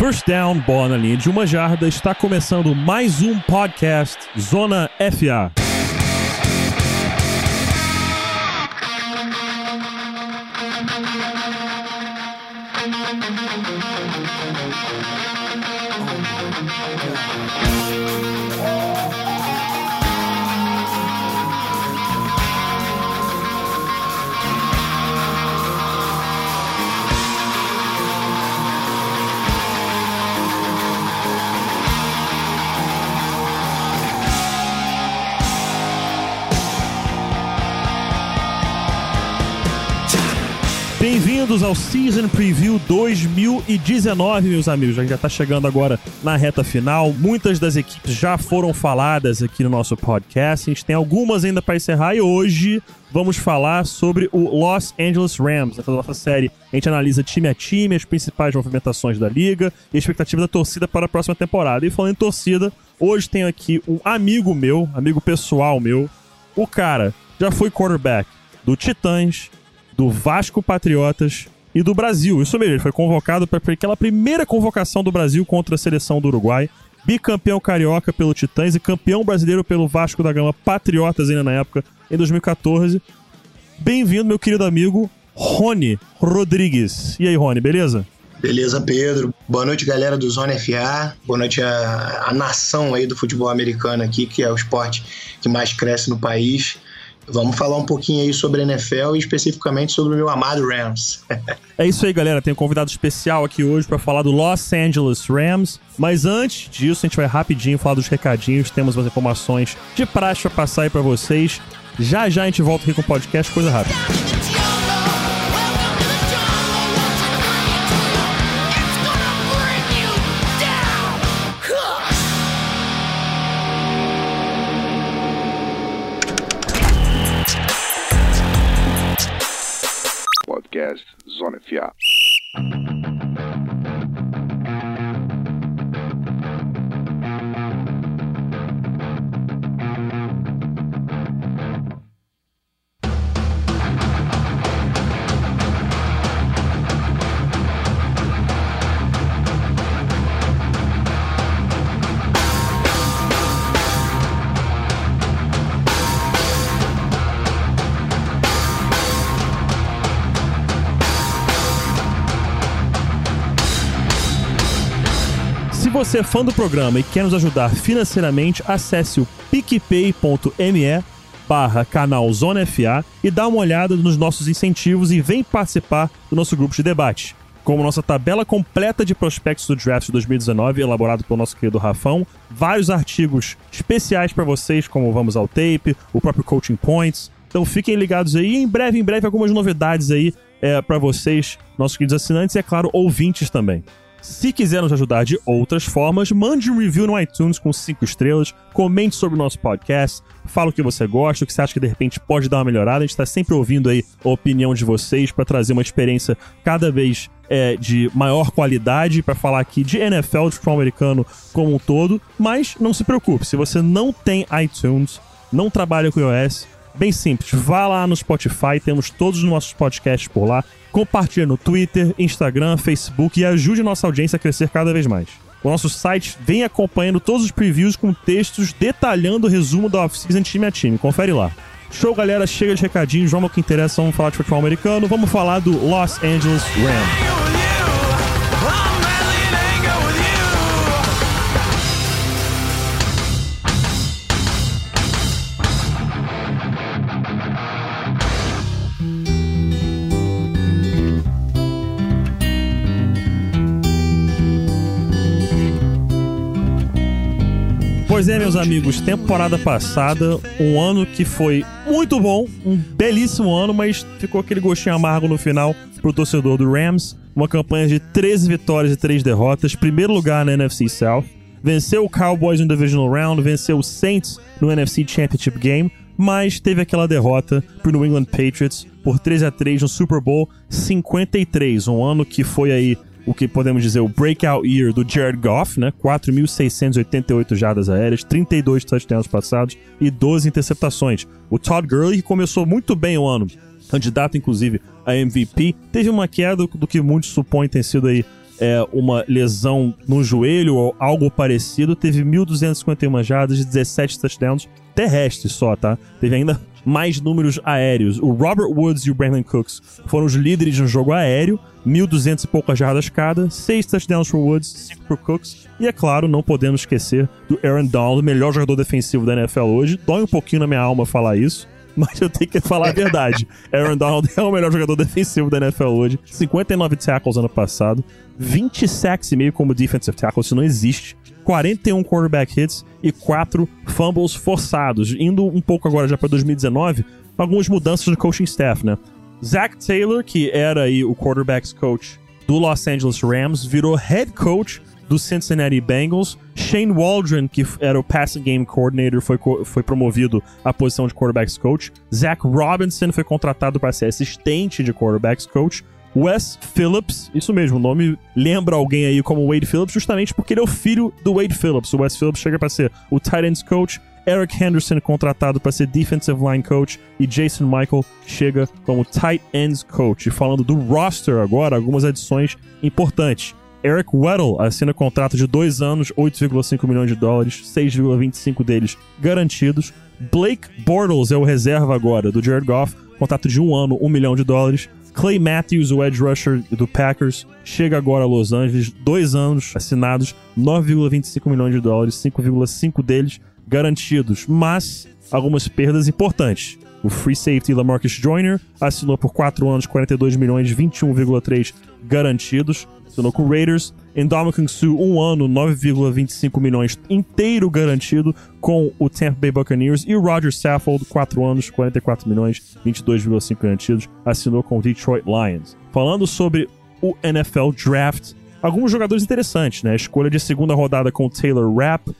First down, bola na linha de uma jarda, está começando mais um podcast Zona FA. Bem-vindos ao Season Preview 2019, meus amigos. A gente já está chegando agora na reta final. Muitas das equipes já foram faladas aqui no nosso podcast. A gente tem algumas ainda para encerrar e hoje vamos falar sobre o Los Angeles Rams. Nessa nossa série, a gente analisa time a time, as principais movimentações da liga e a expectativa da torcida para a próxima temporada. E falando em torcida, hoje tenho aqui um amigo meu, amigo pessoal meu. O cara já foi quarterback do Titãs, do Vasco Patriotas e do Brasil. Isso mesmo, ele foi convocado para aquela primeira convocação do Brasil contra a seleção do Uruguai. Bicampeão carioca pelo Titãs e campeão brasileiro pelo Vasco da Gama Patriotas ainda na época, em 2014. Bem-vindo, meu querido amigo Rony Rodrigues. E aí, Rony, beleza? Beleza, Pedro. Boa noite, galera do Zona FA. Boa noite a nação aí do futebol americano aqui, que é o esporte que mais cresce no país. Vamos falar um pouquinho aí sobre a NFL e especificamente sobre o meu amado Rams. é isso aí, galera. Tem um convidado especial aqui hoje para falar do Los Angeles Rams. Mas antes disso, a gente vai rapidinho falar dos recadinhos. Temos umas informações de praxe para passar aí para vocês. Já já a gente volta aqui com o podcast, coisa rápida. Você é fã do programa e quer nos ajudar financeiramente, acesse o picpay.me barra canal Zona FA e dá uma olhada nos nossos incentivos e vem participar do nosso grupo de debate. Como nossa tabela completa de prospectos do draft de 2019, elaborado pelo nosso querido Rafão, vários artigos especiais para vocês, como Vamos ao Tape, o próprio Coaching Points. Então fiquem ligados aí, em breve, em breve, algumas novidades aí é, para vocês, nossos queridos assinantes e, é claro, ouvintes também. Se quiser nos ajudar de outras formas, mande um review no iTunes com 5 estrelas, comente sobre o nosso podcast, fala o que você gosta, o que você acha que de repente pode dar uma melhorada. A gente está sempre ouvindo aí a opinião de vocês para trazer uma experiência cada vez é, de maior qualidade para falar aqui de NFL, de futebol americano como um todo. Mas não se preocupe, se você não tem iTunes, não trabalha com iOS, bem simples, vá lá no Spotify, temos todos os nossos podcasts por lá compartilhe no Twitter, Instagram, Facebook e ajude nossa audiência a crescer cada vez mais. O nosso site vem acompanhando todos os previews com textos detalhando o resumo da off-season time a time. Confere lá. Show, galera. Chega de recadinhos. Vamos ao que interessa. Vamos falar de futebol americano. Vamos falar do Los Angeles Rams. Pois é, meus amigos, temporada passada, um ano que foi muito bom, um belíssimo ano, mas ficou aquele gostinho amargo no final pro torcedor do Rams. Uma campanha de 13 vitórias e 3 derrotas, primeiro lugar na NFC South. Venceu o Cowboys no Divisional Round, venceu o Saints no NFC Championship Game, mas teve aquela derrota pro New England Patriots por 3 a 3 no Super Bowl 53, um ano que foi aí o que podemos dizer o breakout year do Jared Goff, né? 4.688 jardas aéreas, 32 touchdowns passados e 12 interceptações. O Todd Gurley, começou muito bem o ano, candidato inclusive a MVP, teve uma queda do que muitos supõem ter sido aí é, uma lesão no joelho ou algo parecido, teve 1.251 jardas e 17 touchdowns terrestres só, tá? Teve ainda mais números aéreos. O Robert Woods e o Brandon Cooks foram os líderes no jogo aéreo, 1.200 e poucas jardas cada, 6 touchdowns para Woods, 5 para Cooks. E é claro, não podemos esquecer do Aaron Donald, melhor jogador defensivo da NFL hoje. Dói um pouquinho na minha alma falar isso, mas eu tenho que falar a verdade. Aaron Donald é o melhor jogador defensivo da NFL hoje. 59 tackles ano passado, 20 sacks e meio como defensive tackle, isso não existe. 41 quarterback hits e 4 fumbles forçados. Indo um pouco agora já para 2019, algumas mudanças no coaching staff, né? Zach Taylor, que era aí o quarterbacks coach do Los Angeles Rams, virou head coach do Cincinnati Bengals. Shane Waldron, que era o passing game coordinator, foi, foi promovido à posição de quarterbacks coach. Zach Robinson foi contratado para ser assistente de quarterbacks coach. Wes Phillips, isso mesmo, o nome lembra alguém aí como Wade Phillips, justamente porque ele é o filho do Wade Phillips. O Wes Phillips chega para ser o tight ends coach, Eric Henderson contratado para ser defensive line coach e Jason Michael chega como tight ends coach. E falando do roster agora, algumas adições importantes. Eric Weddle assina contrato de dois anos, 8,5 milhões de dólares, 6,25 deles garantidos. Blake Bortles é o reserva agora do Jared Goff, contrato de um ano, 1 milhão de dólares. Clay Matthews, o edge rusher do Packers, chega agora a Los Angeles, dois anos assinados, 9,25 milhões de dólares, 5,5 deles garantidos, mas algumas perdas importantes. O free safety Lamarcus Joyner assinou por 4 anos, 42 milhões, 21,3 garantidos. Assinou com o Raiders. Ndamukong Su, um ano, 9,25 milhões inteiro garantido com o Tampa Bay Buccaneers. E o Roger Saffold, 4 anos, 44 milhões, 22,5 garantidos. Assinou com o Detroit Lions. Falando sobre o NFL Draft, alguns jogadores interessantes, né? A escolha de segunda rodada com o Taylor Rapp,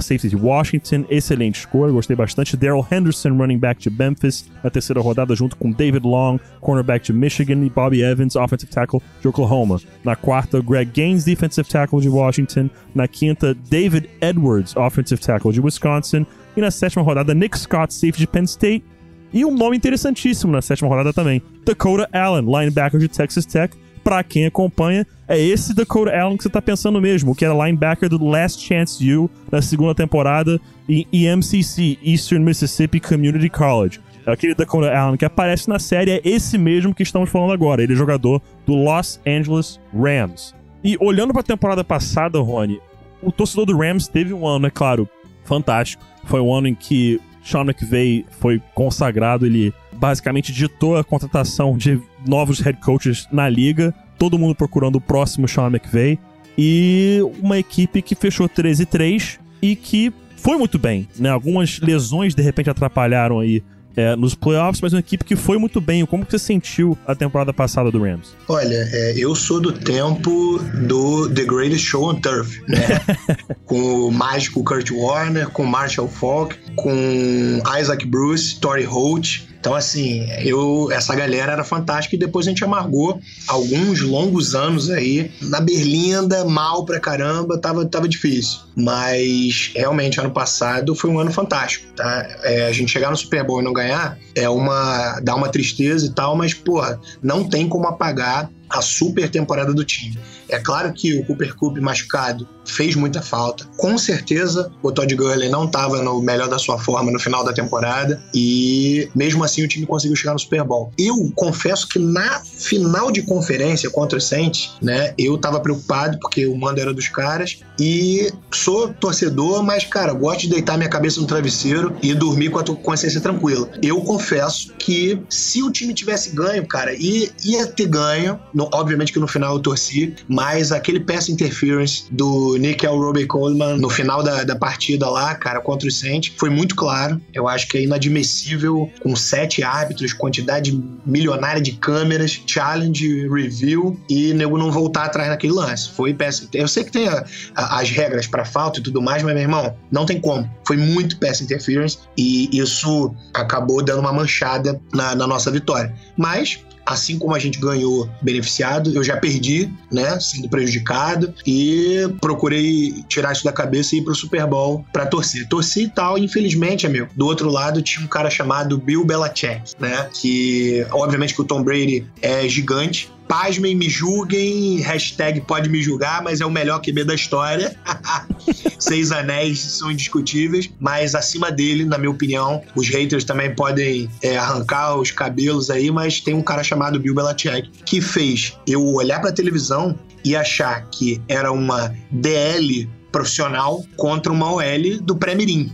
safety de Washington, excelente escolha, gostei bastante. Daryl Henderson, running back de Memphis, na terceira rodada, junto com David Long, cornerback de Michigan, e Bobby Evans, offensive tackle de Oklahoma. Na quarta, Greg Gaines, defensive tackle de Washington. Na quinta, David Edwards, offensive tackle de Wisconsin. E na sétima rodada, Nick Scott, safety de Penn State. E um nome interessantíssimo na sétima rodada também, Dakota Allen, linebacker de Texas Tech pra quem acompanha, é esse Dakota Allen que você tá pensando mesmo, que era linebacker do Last Chance U na segunda temporada em EMCC, Eastern Mississippi Community College. É aquele Dakota Allen que aparece na série é esse mesmo que estamos falando agora. Ele é jogador do Los Angeles Rams. E olhando para a temporada passada, Rony, o torcedor do Rams teve um ano, é claro, fantástico. Foi um ano em que Sean McVay foi consagrado, ele basicamente ditou a contratação de novos head coaches na liga, todo mundo procurando o próximo Sean McVay, e uma equipe que fechou 13-3 e que foi muito bem, né? Algumas lesões de repente atrapalharam aí é, nos playoffs, mas uma equipe que foi muito bem. Como que você sentiu a temporada passada do Rams? Olha, é, eu sou do tempo do The Greatest Show on Turf, né? com o mágico Kurt Warner, com Marshall Falk, com Isaac Bruce, Torrey Holt, então, assim, eu, essa galera era fantástica e depois a gente amargou alguns longos anos aí na Berlinda, mal pra caramba, tava, tava difícil. Mas realmente, ano passado foi um ano fantástico, tá? É, a gente chegar no Super Bowl e não ganhar é uma. dá uma tristeza e tal, mas, porra, não tem como apagar a super temporada do time. É claro que o Cooper Cup machucado fez muita falta. Com certeza o Todd Gurley não estava no melhor da sua forma no final da temporada e mesmo assim o time conseguiu chegar no Super Bowl. Eu confesso que na final de conferência contra o Saints, né, eu tava preocupado porque o mando era dos caras e sou torcedor, mas cara, gosto de deitar minha cabeça no travesseiro e dormir com a consciência tranquila. Eu confesso que se o time tivesse ganho, cara, ia, ia ter ganho. No, obviamente que no final eu torci, mas aquele pass interference do Nickel Robbie Coleman no final da, da partida lá, cara, contra o Saints, foi muito claro. Eu acho que é inadmissível com sete árbitros, quantidade milionária de câmeras, challenge, review e nego não voltar atrás naquele lance. Foi pass. Eu sei que tem a, a, as regras para falta e tudo mais, mas meu irmão, não tem como. Foi muito pass interference e isso acabou dando uma manchada na, na nossa vitória. Mas assim como a gente ganhou beneficiado, eu já perdi, né, sendo prejudicado e procurei tirar isso da cabeça e ir pro Super Bowl para torcer. Torci e tal, infelizmente, amigo. Do outro lado tinha um cara chamado Bill Belichick, né, que obviamente que o Tom Brady é gigante, pasmem, me julguem, hashtag pode me julgar, mas é o melhor QB da história. Seis anéis são indiscutíveis, mas acima dele, na minha opinião, os haters também podem é, arrancar os cabelos aí, mas tem um cara chamado Bill Belichick que fez eu olhar pra televisão e achar que era uma DL profissional contra uma OL do Pré-Mirim.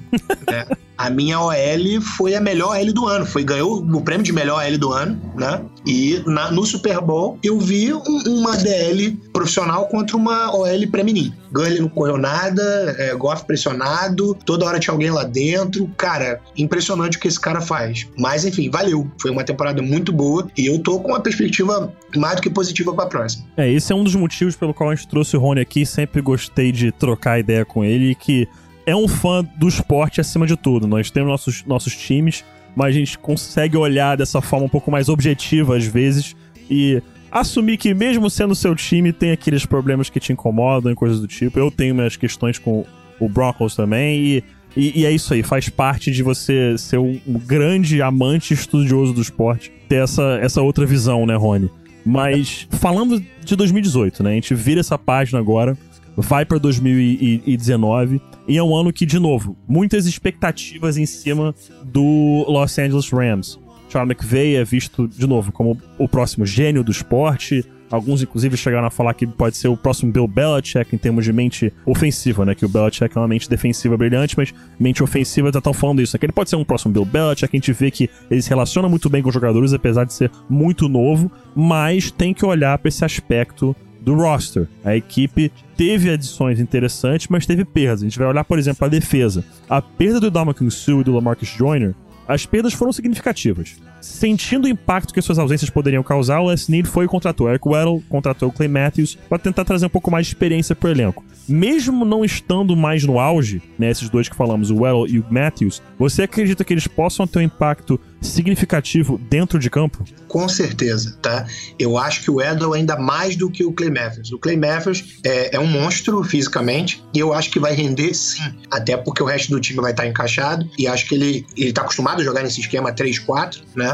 né? A minha OL foi a melhor OL do ano, foi ganhou o prêmio de melhor OL do ano, né? E na, no Super Bowl eu vi um, uma DL profissional contra uma OL pré-menino. Gurley não correu nada, é, Goff pressionado, toda hora tinha alguém lá dentro. Cara, impressionante o que esse cara faz. Mas enfim, valeu. Foi uma temporada muito boa e eu tô com uma perspectiva mais do que positiva pra próxima. É, esse é um dos motivos pelo qual a gente trouxe o Rony aqui. Sempre gostei de trocar ideia com ele que é um fã do esporte acima de tudo. Nós temos nossos, nossos times, mas a gente consegue olhar dessa forma um pouco mais objetiva às vezes e assumir que mesmo sendo seu time tem aqueles problemas que te incomodam e coisas do tipo. Eu tenho minhas questões com o Broncos também e, e, e é isso aí, faz parte de você ser um, grande amante estudioso do esporte, ter essa, essa outra visão, né, Rony? Mas falando de 2018, né? A gente vira essa página agora, vai para 2019 e é um ano que, de novo, muitas expectativas em cima do Los Angeles Rams. Sean McVay é visto, de novo, como o próximo gênio do esporte. Alguns, inclusive, chegaram a falar que pode ser o próximo Bill Belichick em termos de mente ofensiva, né? Que o Belichick é uma mente defensiva brilhante, mas mente ofensiva já estão falando isso. Né? Que ele pode ser um próximo Bill Belichick. A gente vê que ele se relaciona muito bem com os jogadores, apesar de ser muito novo, mas tem que olhar para esse aspecto do roster. A equipe teve adições interessantes, mas teve perdas. A gente vai olhar, por exemplo, a defesa. A perda do Dominic Sue e do Lamarcus Joyner, as perdas foram significativas. Sentindo o impacto que suas ausências poderiam causar, o Les Need foi e contratou Eric Weddle, contratou Clay Matthews para tentar trazer um pouco mais de experiência pro elenco. Mesmo não estando mais no auge, né, esses dois que falamos, o Weddle e o Matthews, você acredita que eles possam ter um impacto significativo dentro de campo? Com certeza, tá? Eu acho que o Edel ainda mais do que o Clay Matthews. O Clay Matthews é, é, um monstro fisicamente e eu acho que vai render sim, até porque o resto do time vai estar encaixado e acho que ele ele tá acostumado a jogar nesse esquema 3-4, né?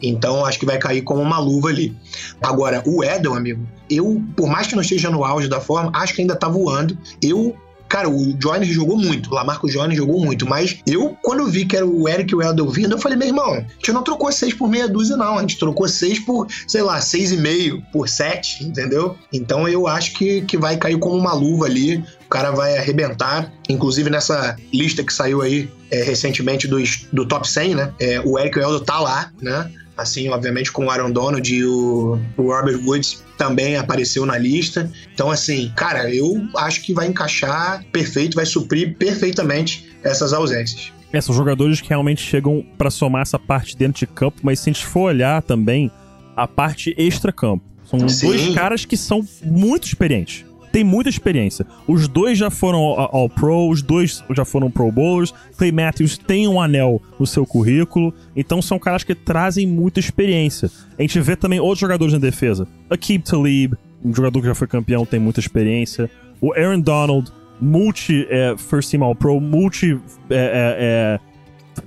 Então acho que vai cair como uma luva ali. Agora, o Edel, amigo, eu, por mais que não esteja no auge da forma, acho que ainda tá voando. Eu Cara, o Jones jogou muito, o Lamarco Jones jogou muito, mas eu, quando eu vi que era o Eric Weldon vindo, eu falei, meu irmão, a gente não trocou seis por meia dúzia, não. A gente trocou seis por, sei lá, seis e meio, por sete, entendeu? Então eu acho que, que vai cair como uma luva ali. O cara vai arrebentar. Inclusive nessa lista que saiu aí é, recentemente do, do top 100, né? É, o Eric Weldon tá lá, né? assim, obviamente com o Aaron Donald e o, o Robert Woods também apareceu na lista. Então, assim, cara, eu acho que vai encaixar perfeito, vai suprir perfeitamente essas ausências. É, são jogadores que realmente chegam para somar essa parte dentro de campo, mas se a gente for olhar também a parte extra-campo, são Sim. dois caras que são muito experientes tem muita experiência. Os dois já foram ao Pro, os dois já foram Pro Bowlers. Clay Matthews tem um anel no seu currículo, então são caras que trazem muita experiência. A gente vê também outros jogadores na defesa. Akib Talib, um jogador que já foi campeão, tem muita experiência. O Aaron Donald, multi é, First Team All Pro, multi é,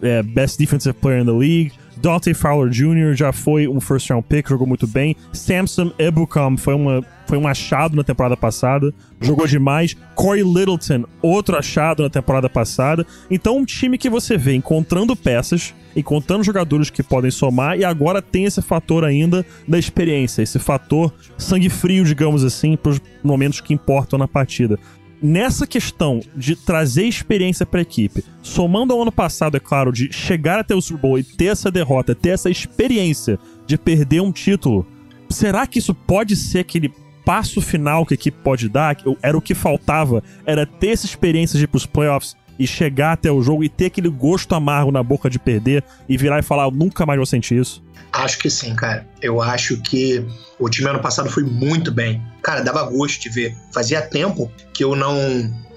é, é, é Best Defensive Player in the League. Dante Fowler Jr. já foi um first round pick, jogou muito bem. Samson Ebukam foi, uma, foi um achado na temporada passada, jogou demais. Corey Littleton, outro achado na temporada passada. Então, um time que você vê encontrando peças, encontrando jogadores que podem somar, e agora tem esse fator ainda da experiência, esse fator sangue frio, digamos assim, para os momentos que importam na partida nessa questão de trazer experiência para a equipe, somando ao ano passado, é claro, de chegar até o Super Bowl e ter essa derrota, ter essa experiência de perder um título, será que isso pode ser aquele passo final que a equipe pode dar? Era o que faltava, era ter essa experiência de ir pros playoffs e chegar até o jogo e ter aquele gosto amargo na boca de perder e virar e falar, nunca mais vou sentir isso? Acho que sim, cara. Eu acho que o time ano passado foi muito bem. Cara, dava gosto de ver. Fazia tempo que eu não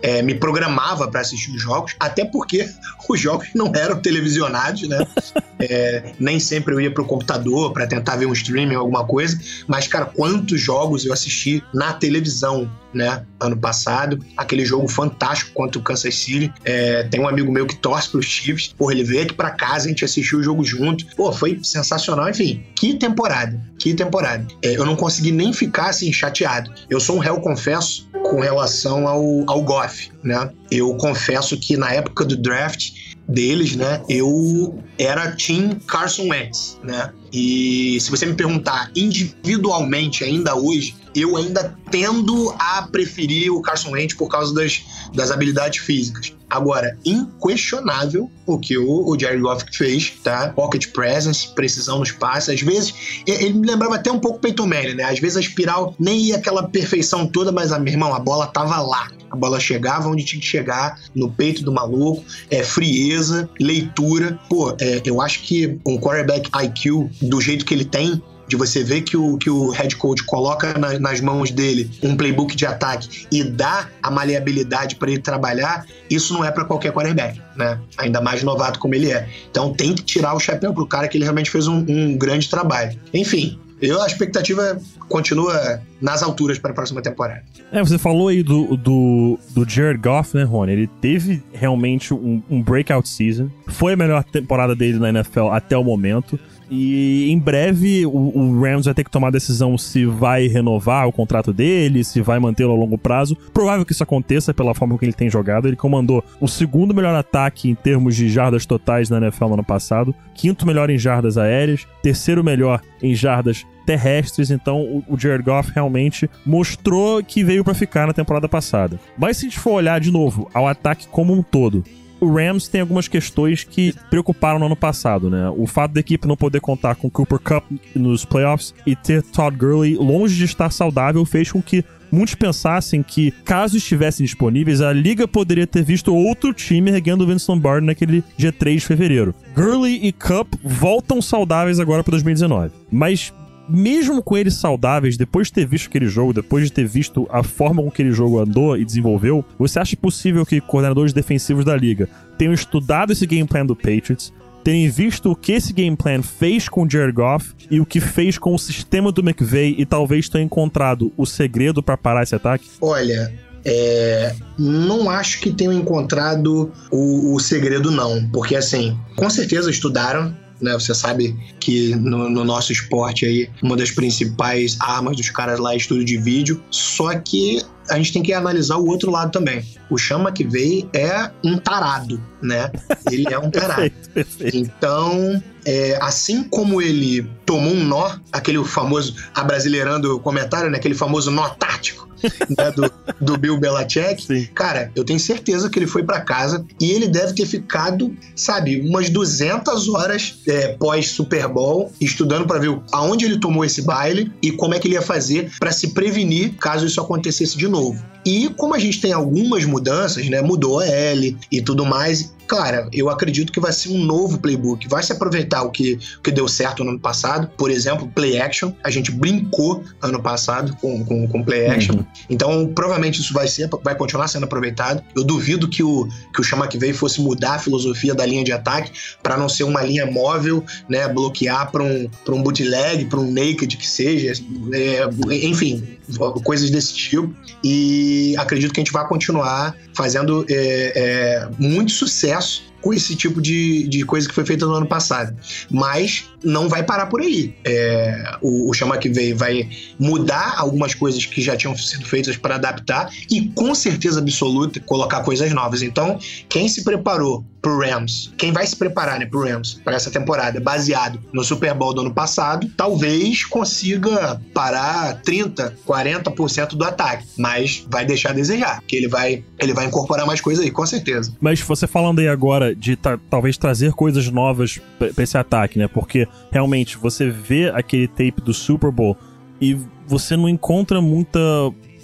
é, me programava para assistir os jogos, até porque os jogos não eram televisionados, né? É, nem sempre eu ia pro computador para tentar ver um streaming, alguma coisa. Mas, cara, quantos jogos eu assisti na televisão, né? Ano passado. Aquele jogo fantástico contra o Kansas City. É, tem um amigo meu que torce pros Chiefs. Porra, ele veio aqui pra casa, a gente assistiu o jogo junto. Pô, foi sensacional sensacional. Enfim, que temporada. Que temporada. É, eu não consegui nem ficar assim chateado. Eu sou um réu, confesso, com relação ao, ao Goff, né? Eu confesso que na época do draft deles, né, eu era Team Carson Wentz, né? E se você me perguntar individualmente ainda hoje, eu ainda tendo a preferir o Carson Wentz por causa das, das habilidades físicas. Agora, inquestionável o que o, o Jared Goff fez, tá? Pocket presence, precisão nos passes. Às vezes, ele me lembrava até um pouco Peyton Manning, né? Às vezes a espiral nem ia aquela perfeição toda, mas, a, meu irmão, a bola tava lá. A bola chegava onde tinha que chegar, no peito do maluco, é frieza, leitura. Pô, é, eu acho que um quarterback IQ, do jeito que ele tem, de você ver que o, que o head coach coloca na, nas mãos dele um playbook de ataque e dá a maleabilidade para ele trabalhar, isso não é para qualquer quarterback, né? Ainda mais novato como ele é. Então tem que tirar o chapéu pro cara que ele realmente fez um, um grande trabalho. Enfim, eu, a expectativa continua nas alturas para a próxima temporada. É, você falou aí do, do, do Jared Goff, né, Rony? Ele teve realmente um, um breakout season. Foi a melhor temporada dele na NFL até o momento. E em breve o, o, Rams vai ter que tomar a decisão se vai renovar o contrato dele, se vai mantê-lo a longo prazo. Provável que isso aconteça pela forma que ele tem jogado. Ele comandou o segundo melhor ataque em termos de jardas totais na NFL no ano passado, quinto melhor em jardas aéreas, terceiro melhor em jardas terrestres, então o, Jared Goff realmente mostrou que veio para ficar na temporada passada. Mas se a gente for olhar de novo ao ataque como um todo, o Rams tem algumas questões que preocuparam no ano passado, né? O fato da equipe não poder contar com Cooper Cup nos playoffs e ter Todd Gurley longe de estar saudável fez com que muitos pensassem que, caso estivessem disponíveis, a liga poderia ter visto outro time erguendo o Vince Lombardi naquele dia 3 de fevereiro. Gurley e Cup voltam saudáveis agora para 2019. Mas mesmo com eles saudáveis, depois de ter visto aquele jogo, depois de ter visto a forma com que aquele jogo andou e desenvolveu, você acha possível que coordenadores defensivos da liga tenham estudado esse game plan do Patriots, terem visto o que esse game plan fez com o Jared Goff e o que fez com o sistema do McVay e talvez tenham encontrado o segredo para parar esse ataque? Olha, é, não acho que tenham encontrado o, o, segredo, não. Porque, assim, com certeza estudaram, né? Você sabe que no, no, nosso esporte aí, uma das principais armas dos caras lá é estudo de vídeo. Só que a gente tem que analisar o outro lado também. O Chama que veio é um tarado, né? Ele é um tarado. perfeito, perfeito. Então, é, assim como ele tomou um nó, aquele famoso, abrasileirando o comentário, né? Aquele famoso nó tático né, do, do Bill Belichick, Sim. cara, eu tenho certeza que ele foi para casa e ele deve ter ficado, sabe, umas 200 horas é, pós Super Bowl estudando para ver aonde ele tomou esse baile e como é que ele ia fazer para se prevenir caso isso acontecesse de novo. E como a gente tem algumas mudanças, né, mudou a L e tudo mais, Cara, eu acredito que vai ser um novo playbook. Vai se aproveitar o que, o que deu certo no ano passado. Por exemplo, play action. A gente brincou ano passado com, com, com play action. Uhum. Então, provavelmente isso vai ser, vai continuar sendo aproveitado. Eu duvido que o, que o Chama que veio fosse mudar a filosofia da linha de ataque para não ser uma linha móvel, né? Bloquear para um, um bootleg, para um naked que seja. É, enfim, coisas desse tipo. E acredito que a gente vai continuar fazendo é, é, muito sucesso com esse tipo de, de coisa que foi feita no ano passado. Mas não vai parar por aí. É, o, o Chama que veio vai mudar algumas coisas que já tinham sido feitas para adaptar e, com certeza absoluta, colocar coisas novas. Então, quem se preparou pro Rams, quem vai se preparar né, pro Rams para essa temporada, baseado no Super Bowl do ano passado, talvez consiga parar 30, 40% do ataque, mas vai deixar a desejar, porque ele vai, ele vai incorporar mais coisas aí, com certeza. Mas você falando aí agora de talvez trazer coisas novas para esse ataque, né? Porque realmente você vê aquele tape do Super Bowl e você não encontra muita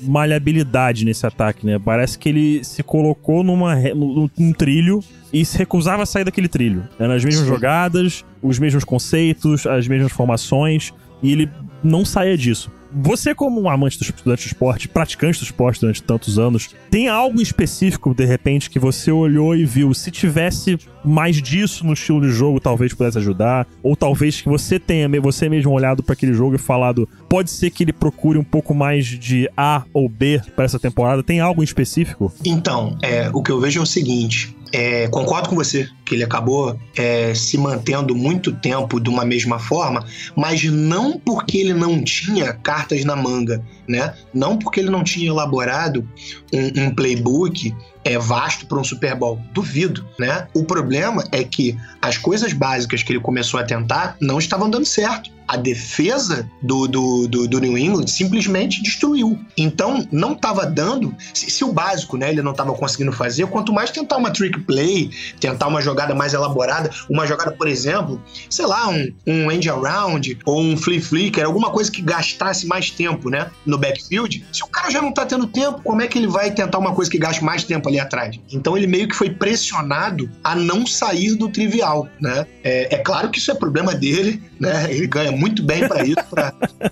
maleabilidade nesse ataque, né? Parece que ele se colocou numa, num, num trilho e se recusava a sair daquele trilho. Eram as mesmas Sim. jogadas, os mesmos conceitos, as mesmas formações, e ele não saia disso. Você, como um amante do, do esporte, praticante do esporte durante tantos anos, tem algo específico, de repente, que você olhou e viu? Se tivesse mais disso no estilo de jogo, talvez pudesse ajudar? Ou talvez que você tenha você mesmo olhado para aquele jogo e falado, pode ser que ele procure um pouco mais de A ou B para essa temporada? Tem algo específico? Então, é, o que eu vejo é o seguinte: é, concordo com você que ele acabou é, se mantendo muito tempo de uma mesma forma, mas não porque ele não tinha cartas na manga, né? Não porque ele não tinha elaborado um, um playbook é vasto para um Super Bowl. Duvido, né? O problema é que as coisas básicas que ele começou a tentar não estavam dando certo a defesa do, do, do, do, New England simplesmente destruiu. Então, não estava dando. Se, se, o básico né, ele não estava conseguindo fazer, quanto mais tentar uma trick play, tentar uma jogada mais elaborada, uma jogada, por exemplo, sei lá, um, um end around ou um flea flicker, alguma coisa que gastasse mais tempo né, no backfield. Se o cara já não está tendo tempo, como é que ele vai tentar uma coisa que gaste mais tempo ali atrás? Então, ele meio que foi pressionado a não sair do trivial. Né? É, é claro que isso é problema dele, né? ele ganha muito bem para isso,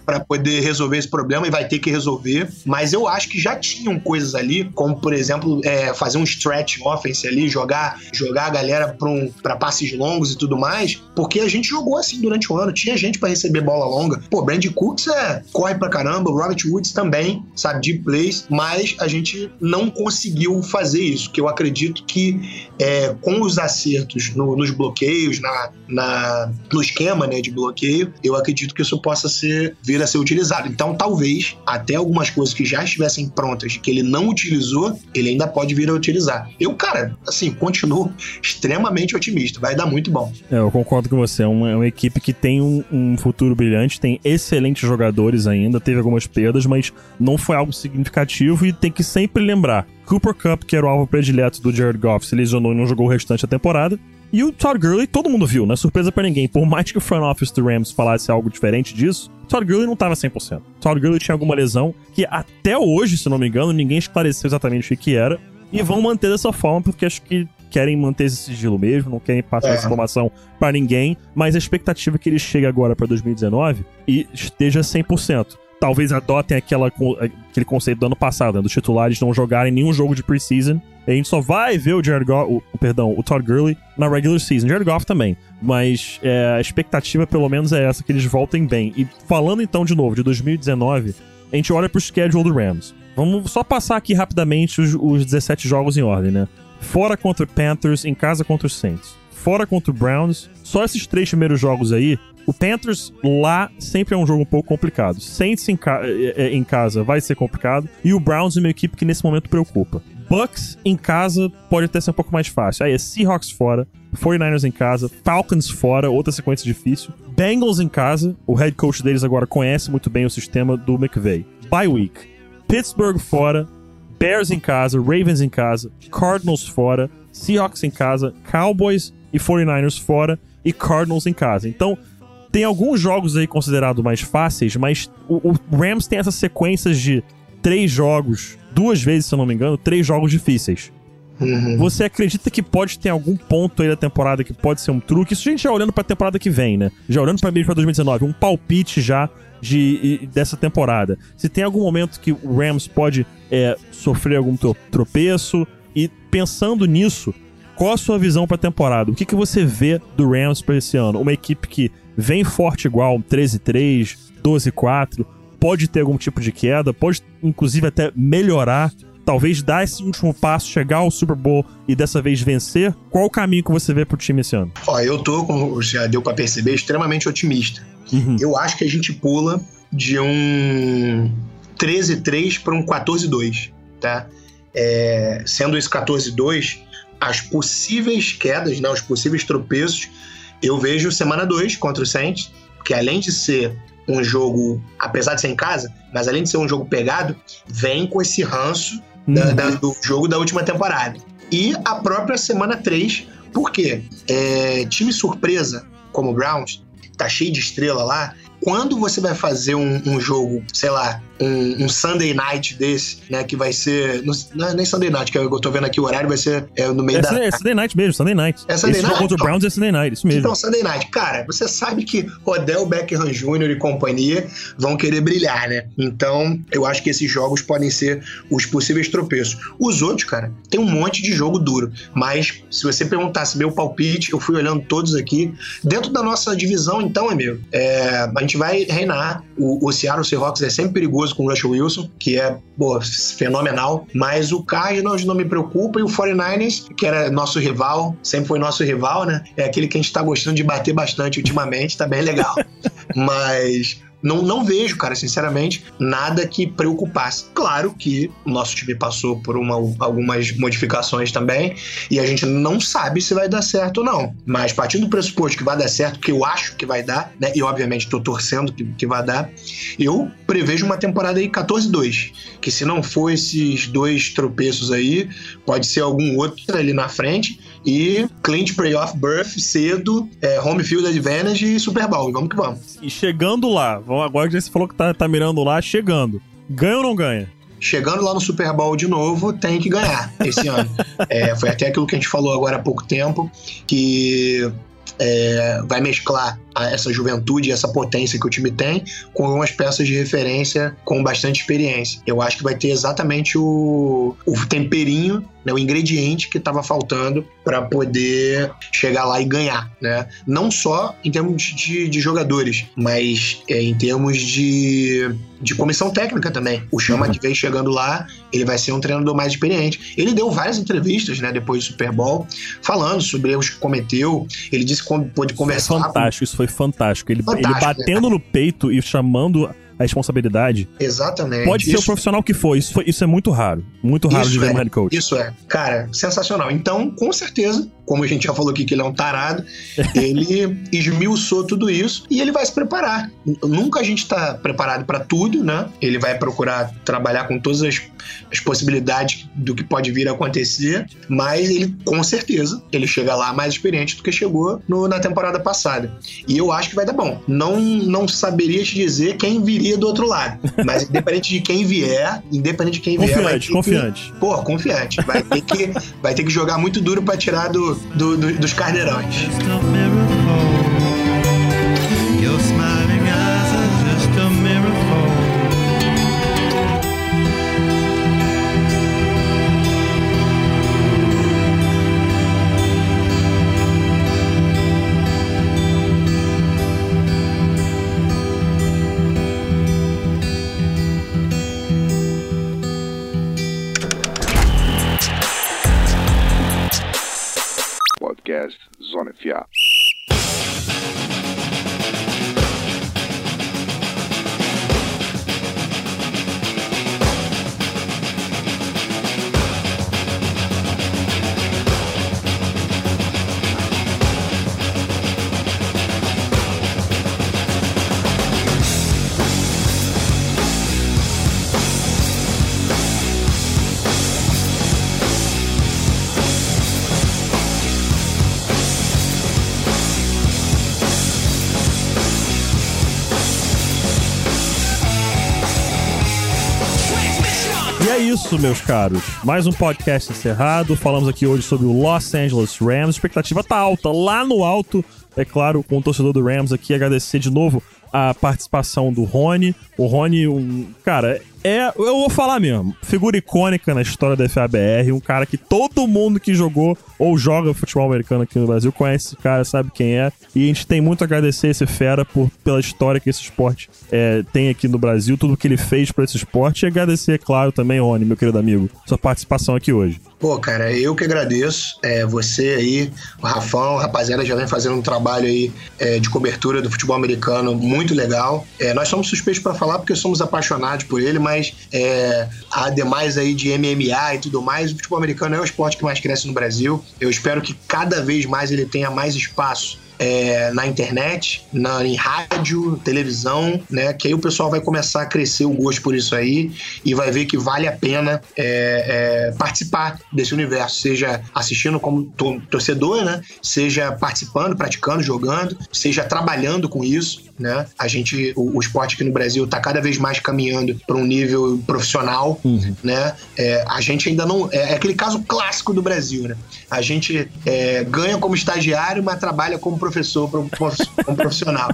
para poder resolver esse problema e vai ter que resolver. Mas eu acho que já tinham coisas ali, como por exemplo, é, fazer um stretch offense ali, jogar, jogar a galera para um, passes longos e tudo mais, porque a gente jogou assim durante o ano, tinha gente para receber bola longa. Pô, Brandon Cooks é, corre pra caramba, o Robert Woods também, sabe, deep plays, mas a gente não conseguiu fazer isso, que eu acredito que é, com os acertos no, nos bloqueios, na, na, no esquema né, de bloqueio, eu acredito que isso possa ser vir a ser utilizado. Então, talvez até algumas coisas que já estivessem prontas que ele não utilizou, ele ainda pode vir a utilizar. Eu, cara, assim, continuo extremamente otimista. Vai dar muito bom. É, eu concordo com você. É uma, é uma equipe que tem um, um futuro brilhante, tem excelentes jogadores ainda, teve algumas perdas, mas não foi algo significativo e tem que sempre lembrar. Cooper Cup, que era o alvo predileto do Jared Goff, se lesionou e não jogou o restante da temporada. E o Todd Gurley, todo mundo viu, não é surpresa para ninguém. Por mais que o front office do Rams falasse algo diferente disso, Todd Gurley não tava 100%. Todd Gurley tinha alguma lesão que até hoje, se não me engano, ninguém esclareceu exatamente o que era. E vão manter dessa forma porque acho que querem manter esse sigilo mesmo, não querem passar é. essa informação para ninguém, mas a expectativa é que ele chegue agora para 2019 e esteja 100% talvez adotem aquela, aquele conceito do ano passado, né, dos titulares não jogarem nenhum jogo de preseason. A gente só vai ver o Jared Goff, o, perdão, o Todd Gurley na regular season. Jared Goff também. Mas é, a expectativa, pelo menos, é essa, que eles voltem bem. E falando então de novo de 2019, a gente olha pro schedule do Rams. Vamos só passar aqui rapidamente os, os 17 jogos em ordem, né? Fora contra o Panthers, em casa contra os Saints. Fora contra o Browns. Só esses três primeiros jogos aí o Panthers lá sempre é um jogo um pouco complicado. Saints em, ca é, é, em casa vai ser complicado. E o Browns é uma equipe que nesse momento preocupa. Bucks em casa pode até ser um pouco mais fácil. Aí é Seahawks fora, 49ers em casa, Falcons fora, outra sequência difícil. Bengals em casa, o head coach deles agora conhece muito bem o sistema do McVay. Bye week. Pittsburgh fora, Bears em casa, Ravens em casa, Cardinals fora, Seahawks em casa, Cowboys e 49ers fora e Cardinals em casa. Então, tem alguns jogos aí considerados mais fáceis, mas o, o, Rams tem essas sequências de três jogos, duas vezes, se eu não me engano, três jogos difíceis. Uhum. Você acredita que pode ter algum ponto aí da temporada que pode ser um truque? Isso a gente já olhando pra temporada que vem, né? Já olhando pra mesmo pra 2019, um palpite já de, dessa temporada. Se tem algum momento que o Rams pode é, sofrer algum tropeço, e pensando nisso, qual a sua visão pra temporada? O que, que você vê do Rams pra esse ano? Uma equipe que vem forte igual, 13-3, 12-4, pode ter algum tipo de queda, pode inclusive até melhorar, talvez dar esse último passo, chegar ao Super Bowl e dessa vez vencer. Qual o caminho que você vê pro time esse ano? Ó, eu tô, como já deu para perceber, extremamente otimista. Uhum. Eu acho que a gente pula de um 13-3 para um 14-2, tá? É, sendo esse 14-2, as possíveis quedas, né, os possíveis tropeços eu vejo semana 2 contra o Saints, que além de ser um jogo, apesar de ser em casa, mas além de ser um jogo pegado, vem com esse ranço uhum. da, da, do jogo da última temporada. E a própria semana 3, porque é, time surpresa como o Browns, tá cheio de estrela lá, quando você vai fazer um, um jogo, sei lá, um, um, Sunday night desse, né? Que vai ser. Não, é nem Sunday night, que eu tô vendo aqui o horário, vai ser é, no meio é da. É Sunday night mesmo, Sunday night. É Sunday Esse night. contra o Browns é Sunday night, isso mesmo. Então, Sunday night. Cara, você sabe que Odell Beckham Jr. e companhia vão querer brilhar, né? Então, eu acho que esses jogos podem ser os possíveis tropeços. Os outros, cara, tem um monte de jogo duro. Mas, se você perguntasse meu palpite, eu fui olhando todos aqui. Dentro da nossa divisão, então, amigo, é, a gente vai reinar. O, o Seattle Seahawks é sempre perigoso com o Russell Wilson, que é pô, fenomenal, mas o Cardinals não me preocupa e o 49ers, que era nosso rival, sempre foi nosso rival, né? É aquele que a gente tá gostando de bater bastante ultimamente, tá bem legal. mas não, não vejo, cara, sinceramente, nada que preocupasse. Claro que o nosso time passou por uma, algumas modificações também e a gente não sabe se vai dar certo ou não. Mas partindo do pressuposto que vai dar certo, que eu acho que vai dar, né? E obviamente estou torcendo que, que vai dar, eu prevejo uma temporada aí 14-2. Que se não for esses dois tropeços aí, pode ser algum outro ali na frente e Clint Playoff Birth cedo, é, Home Field Advantage e Super Bowl. Vamos que vamos. E chegando lá, agora que você falou que tá, tá mirando lá, chegando. Ganha ou não ganha? chegando lá no Super Bowl de novo, tem que ganhar esse ano. É, foi até aquilo que a gente falou agora há pouco tempo, que é, vai mesclar essa juventude e essa potência que o time tem com algumas peças de referência com bastante experiência. Eu acho que vai ter exatamente o, o temperinho né, o ingrediente que estava faltando para poder chegar lá e ganhar, né? Não só em termos de, de jogadores, mas é, em termos de, de comissão técnica também. O Chama uhum. que vem chegando lá, ele vai ser um treinador mais experiente. Ele deu várias entrevistas, né, depois do Super Bowl, falando sobre erros que cometeu. Ele disse que pôde conversar. Foi fantástico, com... isso foi fantástico. Ele, fantástico, ele batendo né? no peito e chamando a responsabilidade. Exatamente. Pode ser o profissional que for. Isso, foi, isso é muito raro. Muito raro de ver é, um head coach. Isso é. Cara, sensacional. Então, com certeza, como a gente já falou aqui que ele é um tarado, ele esmiuçou tudo isso e ele vai se preparar. Nunca a gente está preparado para tudo, né? Ele vai procurar trabalhar com todas as, as, possibilidades do que pode vir a acontecer, mas ele, com certeza, ele chega lá mais experiente do que chegou no, na temporada passada. E eu acho que vai dar bom. Não, não saberia te dizer quem viria do outro lado, mas independente de quem vier, independente de quem confiante, vier, vai confiante. Que, pô, confiante. Vai ter que, vai ter que jogar muito duro para tirar do, do, do, dos carneirões. Isso, meus caros. Mais um podcast encerrado. Falamos aqui hoje sobre o Los Angeles Rams. A expectativa tá alta, lá no alto. É claro, com o torcedor do Rams aqui, agradecer de novo a participação do Rony. O Rony, um, cara, é, eu vou falar mesmo, figura icônica na história da FABR, um cara que todo mundo que jogou ou joga futebol americano aqui no Brasil conhece esse cara, sabe quem é. E a gente tem muito a agradecer esse fera por, pela história que esse esporte é, tem aqui no Brasil, tudo que ele fez para esse esporte. E agradecer, é claro, também, Rony, meu querido amigo, sua participação aqui hoje. Pô, cara, eu que agradeço. É, você aí, o Rafão, rapaziada já vem fazendo um trabalho aí é, de cobertura do futebol americano muito legal. É, nós somos suspeitos para falar porque somos apaixonados por ele, mas é, ademais aí de MMA e tudo mais, o futebol americano é o esporte que mais cresce no Brasil. Eu espero que cada vez mais ele tenha mais espaço é, na internet, na, em rádio, televisão, né? Que aí o pessoal vai começar a crescer o gosto por isso aí e vai ver que vale a pena é, é, participar desse universo, seja assistindo como torcedor, né? Seja participando, praticando, jogando, seja trabalhando com isso, né? A gente, o, o esporte aqui no Brasil está cada vez mais caminhando para um nível profissional, uhum. né? É, a gente ainda não é, é, aquele caso clássico do Brasil, né? A gente é, ganha como estagiário, mas trabalha como professor, como profissional.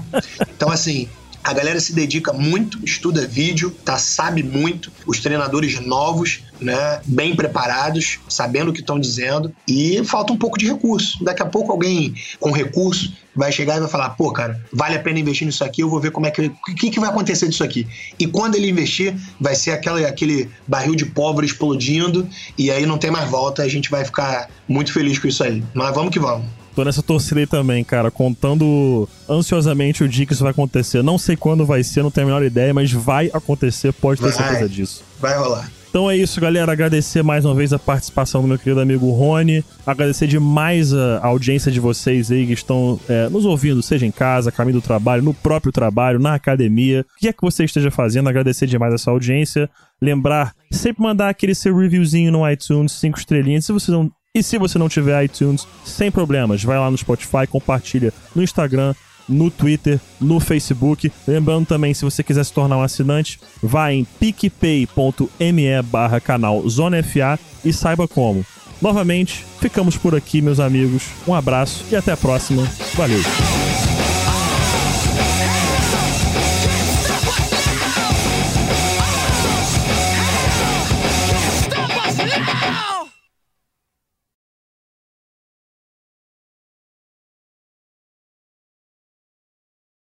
Então, assim, A galera se dedica muito, estuda vídeo, tá? Sabe muito. Os treinadores novos, né? Bem preparados, sabendo o que estão dizendo. E falta um pouco de recurso. Daqui a pouco alguém com recurso vai chegar e vai falar, pô, cara, vale a pena investir nisso aqui, eu vou ver como é que. O que, que vai acontecer disso aqui? E quando ele investir, vai ser aquela, aquele barril de pólvora explodindo, e aí não tem mais volta, a gente vai ficar muito feliz com isso aí. Mas vamos que vamos. Tô nessa torcida aí também, cara, contando ansiosamente o dia que isso vai acontecer. Não sei quando vai ser, não tenho a menor ideia, mas vai acontecer, pode ter Vai. certeza disso. Vai rolar. Então é isso, galera. Agradecer mais uma vez a participação do meu querido amigo Rony. Agradecer demais a audiência de vocês aí que estão é, nos ouvindo, seja em casa, caminho do trabalho, no próprio trabalho, na academia. O que é que você esteja fazendo? Agradecer demais essa audiência. Lembrar, sempre mandar aquele seu reviewzinho no iTunes, cinco estrelinhas. Se você não e se você não tiver iTunes, sem problemas, vai lá no Spotify, compartilha no Instagram, no Twitter, no Facebook. Lembrando também, se você quiser se tornar um assinante, vá em picpay.me barra canal Zona FA e saiba como. Novamente, ficamos por aqui, meus amigos. Um abraço e até a próxima. Valeu!